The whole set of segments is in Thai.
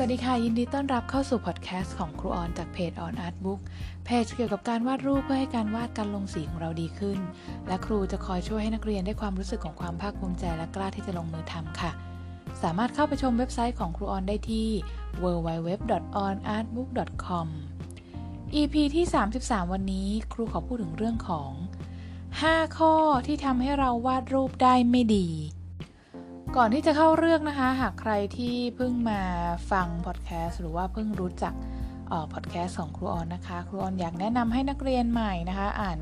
สวัสดีค่ะ ยินดีต้อนรับเข้าสู่พอดแคสต์ของครูออนจากเพจ On Art Book เพจเกี่ยวกับการวาดรูปเพื่อให้การวาดการลงสีของเราดีขึ้น และครูจะคอยช่วยให้นักเรียนได้ความรู้สึกของความภาคภูมิใจและกล้าที่จะลงมือทำค่ะ สามารถเข้าไปชมเว็บไซต์ของครูออนได้ที่ www.onartbook.com EP ที่ 33 วันนี้ครูขอพูดถึงเรื่องของ 5 ข้อที่ทำให้เราวาดรูปได้ไม่ดี ก่อนที่จะเข้าเรื่องนะคะ หากใครที่เพิ่งมาฟังพอดแคสต์หรือว่าเพิ่งรู้จักพอดแคสต์ของครูออนนะคะ ครูออนอยากแนะนำให้นักเรียนใหม่นะคะ อ่าน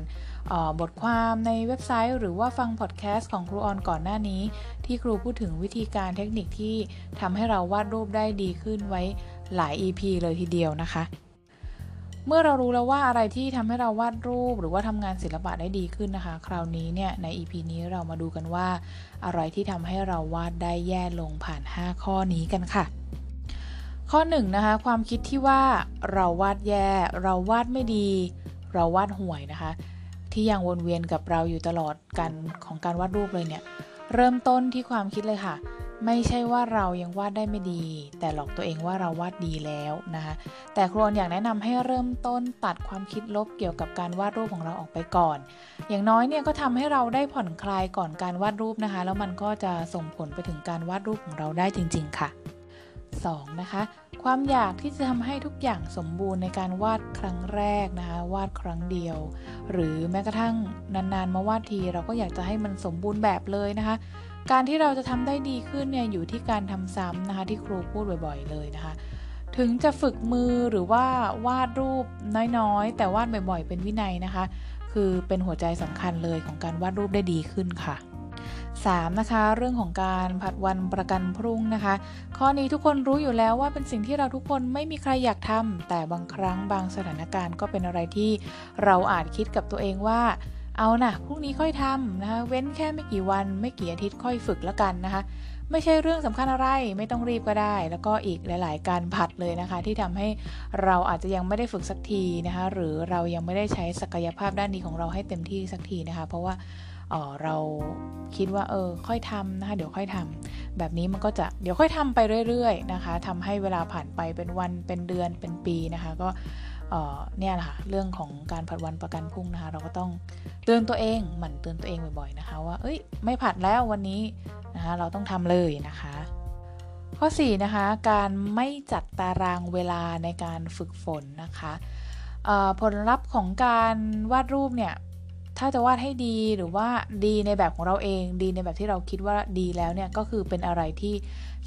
บทความในเว็บไซต์ หรือว่าฟังพอดแคสต์ของครูออนก่อนหน้านี้ ที่ครูพูดถึงวิธีการเทคนิคที่ทำให้เราวาดรูปได้ดีขึ้นไว้หลาย EP เลยทีเดียวนะคะ เมื่อเรารู้แล้วว่าอะไรที่ทำให้เราวาดรูป หรือว่าทำงานศิลปะได้ดีขึ้นนะคะ คราวนี้เนี่ยใน EP นี้เรามาดูกันว่าอะไรที่ทำให้เราวาดได้แย่ลงผ่าน 5 ข้อนี้กันค่ะ ข้อ1นนะคะความคิดที่ว่าเราวาดแย่ เราวาดไม่ดี เราวาดห่วยนะคะ ที่ยังวนเวียนกับเราอยู่ตลอดกันของการวาดรูปเลยเนี่ยเริ่มต้นที่ความคิดเลยค่ะ ไม่ใช่ว่าเรายังวาดได้ไม่ดี แต่หลอกตัวเองว่าเราวาดดีแล้วนะคะแต่ครูอยากแนะนำให้เริ่มต้นตัดความคิดลบเกี่ยวกับการวาดรูปของเราออกไปก่อน อย่างน้อยเนี่ยก็ทำให้เราได้ผ่อนคลายก่อนการวาดรูปนะคะ แล้วมันก็จะส่งผลไปถึงการวาดรูปของเราได้จริง ๆ ค่ะ 2. นะคะความอยากที่จะทำให้ทุกอย่างสมบูรณ์ในการวาดครั้งแรกนะคะวาดครั้งเดียว หรือแม้กระทั่งนานๆมาวาดที เราก็อยากจะให้มันสมบูรณ์แบบเลยนะคะ การที่เราจะทำได้ดีขึ้นเนี่ยอยู่ที่การทำซ้ำนะคะที่ครูพูดบ่อย ๆ เลยนะคะ ถึงจะฝึกมือหรือว่าวาดรูปน้อยๆ แต่วาดบ่อย ๆ เป็นวินัยนะคะ คือเป็นหัวใจสำคัญเลยของการวาดรูปได้ดีขึ้นค่ะ 3. นะคะ เรื่องของการผัดวันประกันพรุ่งนะคะ ข้อนี้ทุกคนรู้อยู่แล้วว่าเป็นสิ่งที่เราทุกคนไม่มีใครอยากทำแต่บางครั้งบางสถานการณ์ก็เป็นอะไรที่เราอาจคิดกับตัวเองว่า เอานะพรุ่งนี้ค่อยทำนะคะเว้นแค่ไม่กี่วันไม่กี่อาทิตย์ค่อยฝึกแล้วกันนะคะไม่ใช่เรื่องสำคัญอะไรไม่ต้องรีบก็ได้ แล้วก็อีกหลาย ๆ การผัดเลยนะคะ ที่ทำให้เราอาจจะยังไม่ได้ฝึกสักทีนะคะ หรือเรายังไม่ได้ใช้ศักยภาพด้านนี้ของเราให้เต็มที่สักทีนะคะ เพราะว่าเเราคิดว่าเออค่อยทำนะคะ เดี๋ยวค่อยทำแบบนี้มันก็จะเดี๋ยวค่อยทำไปเรื่อย ๆ นะคะทำให้เวลาผ่านไปเป็นวันเป็นเดือนเป็นปีนะคะ ก็ เนี่ยแหละค่ะเรื่องของการผัดวันประกันพรุ่งนะคะ เราก็ต้องเตือนตัวเองหมั่นเตือนตัวเองบ่อยๆนะคะ ว่าเอ้ยไม่ผัดแล้ววันนี้นะคะเราต้องทำเลยนะคะ ข้อ4นะคะการไม่จัดตารางเวลาในการฝึกฝนนะคะผลลัพธ์ของการวาดรูปเนี่ยถ้าจะวาดให้ดีหรือว่าดีในแบบของเราเอง ดีในแบบที่เราคิดว่าดีแล้วเนี่ยก็คือเป็นอะไรที่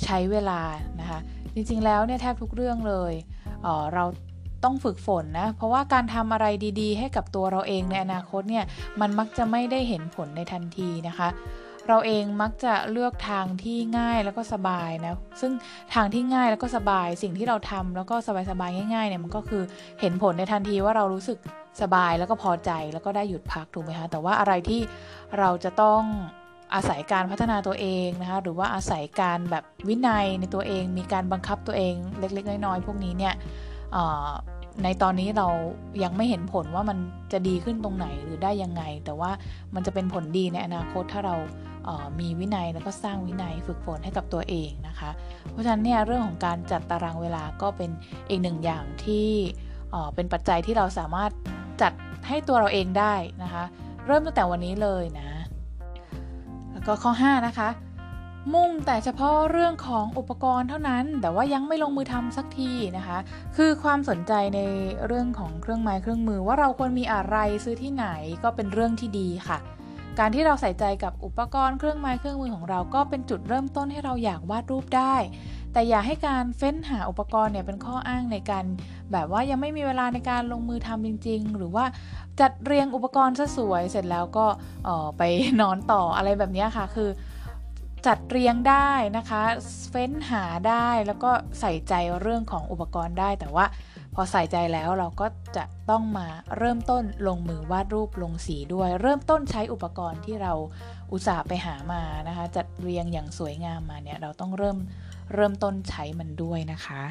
ใช้เวลานะคะ จริงๆแล้วเนี่ยแทบทุกเรื่องเลยเเรา ต้องฝึกฝนนะ เพราะว่าการทำอะไรดีๆ ให้กับตัวเราเองในอนาคตเนี่ย มันมักจะไม่ได้เห็นผลในทันทีนะคะ เราเองมักจะเลือกทางที่ง่ายแล้วก็สบายนะ ซึ่งทางที่ง่ายแล้วก็สบาย สิ่งที่เราทำแล้วก็สบายๆง่ายๆเนี่ยมันก็คือเห็นผลในทันทีว่าเรารู้สึกสบายแล้วก็พอใจแล้วก็ได้หยุดพักถูกไหมคะ แต่ว่าอะไรที่เราจะต้องอาศัยการพัฒนาตัวเองนะคะ หรือว่าอาศัยการแบบวินัยในตัวเอง มีการบังคับตัวเองเล็ก ๆ น้อยๆพวกนี้เนี่ย ในตอนนี้เรายังไม่เห็นผลว่ามันจะดีขึ้นตรงไหนหรือได้ยังไง แต่ว่ามันจะเป็นผลดีในอนาคตถ้าเรามีวินัยแล้วก็สร้างวินัยฝึกฝนให้กับตัวเองนะคะ เพราะฉะนั้นเนี่ยเรื่องของการจัดตารางเวลาก็เป็นอีกหนึ่งอย่างที่เป็นปัจจัยที่เราสามารถจัดให้ตัวเราเองได้นะคะ เริ่มตั้งแต่วันนี้เลยนะ แล้วก็ข้อ 5 นะคะ มุ่งแต่เฉพาะเรื่องของอุปกรณ์เท่านั้น แต่ว่ายังไม่ลงมือทำสักทีนะคะ คือความสนใจในเรื่องของเครื่องไม้เครื่องมือว่าเราควรมีอะไรซื้อที่ไหนก็เป็นเรื่องที่ดีค่ะ การที่เราใส่ใจกับอุปกรณ์เครื่องไม้เครื่องมือของเราก็เป็นจุดเริ่มต้นให้เราอยากวาดรูปได้ แต่อย่าให้การเฟ้นหาอุปกรณ์เนี่ยเป็นข้ออ้างในการ แบบว่ายังไม่มีเวลาในการลงมือทำจริง ๆ หรือว่าจัดเรียงอุปกรณ์ซะสวยเสร็จแล้วก็ไปนอนต่ออะไรแบบนี้ค่ะ คือ จัดเรียงได้นะคะเฟ้นหาได้แล้วก็ใส่ใจเรื่องของอุปกรณ์ได้ แต่ว่าพอใส่ใจแล้วเราก็จะต้องมาเริ่มต้นลงมือวาดรูปลงสีด้วย เริ่มต้นใช้อุปกรณ์ที่เราอุตส่าห์ไปหามานะคะ จัดเรียงอย่างสวยงามมาเนี่ยเราต้องเริ่มเริ่มต้นใช้มันด้วยนะคะ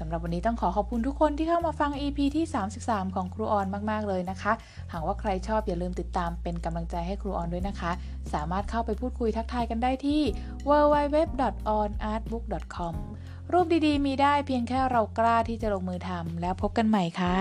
สำหรับวันนี้ต้องขอขอบคุณทุกคนที่เข้ามาฟัง EP ที่ 33 ของครูออนมาก ๆ เลยนะคะ หากว่าใครชอบอย่าลืมติดตามเป็นกำลังใจให้ครูออนด้วยนะคะ สามารถเข้าไปพูดคุยทักทายกันได้ที่ www.onartbook.com รูปดีๆ มีได้เพียงแค่เรากล้าที่จะลงมือทำแล้วพบกันใหม่ค่ะ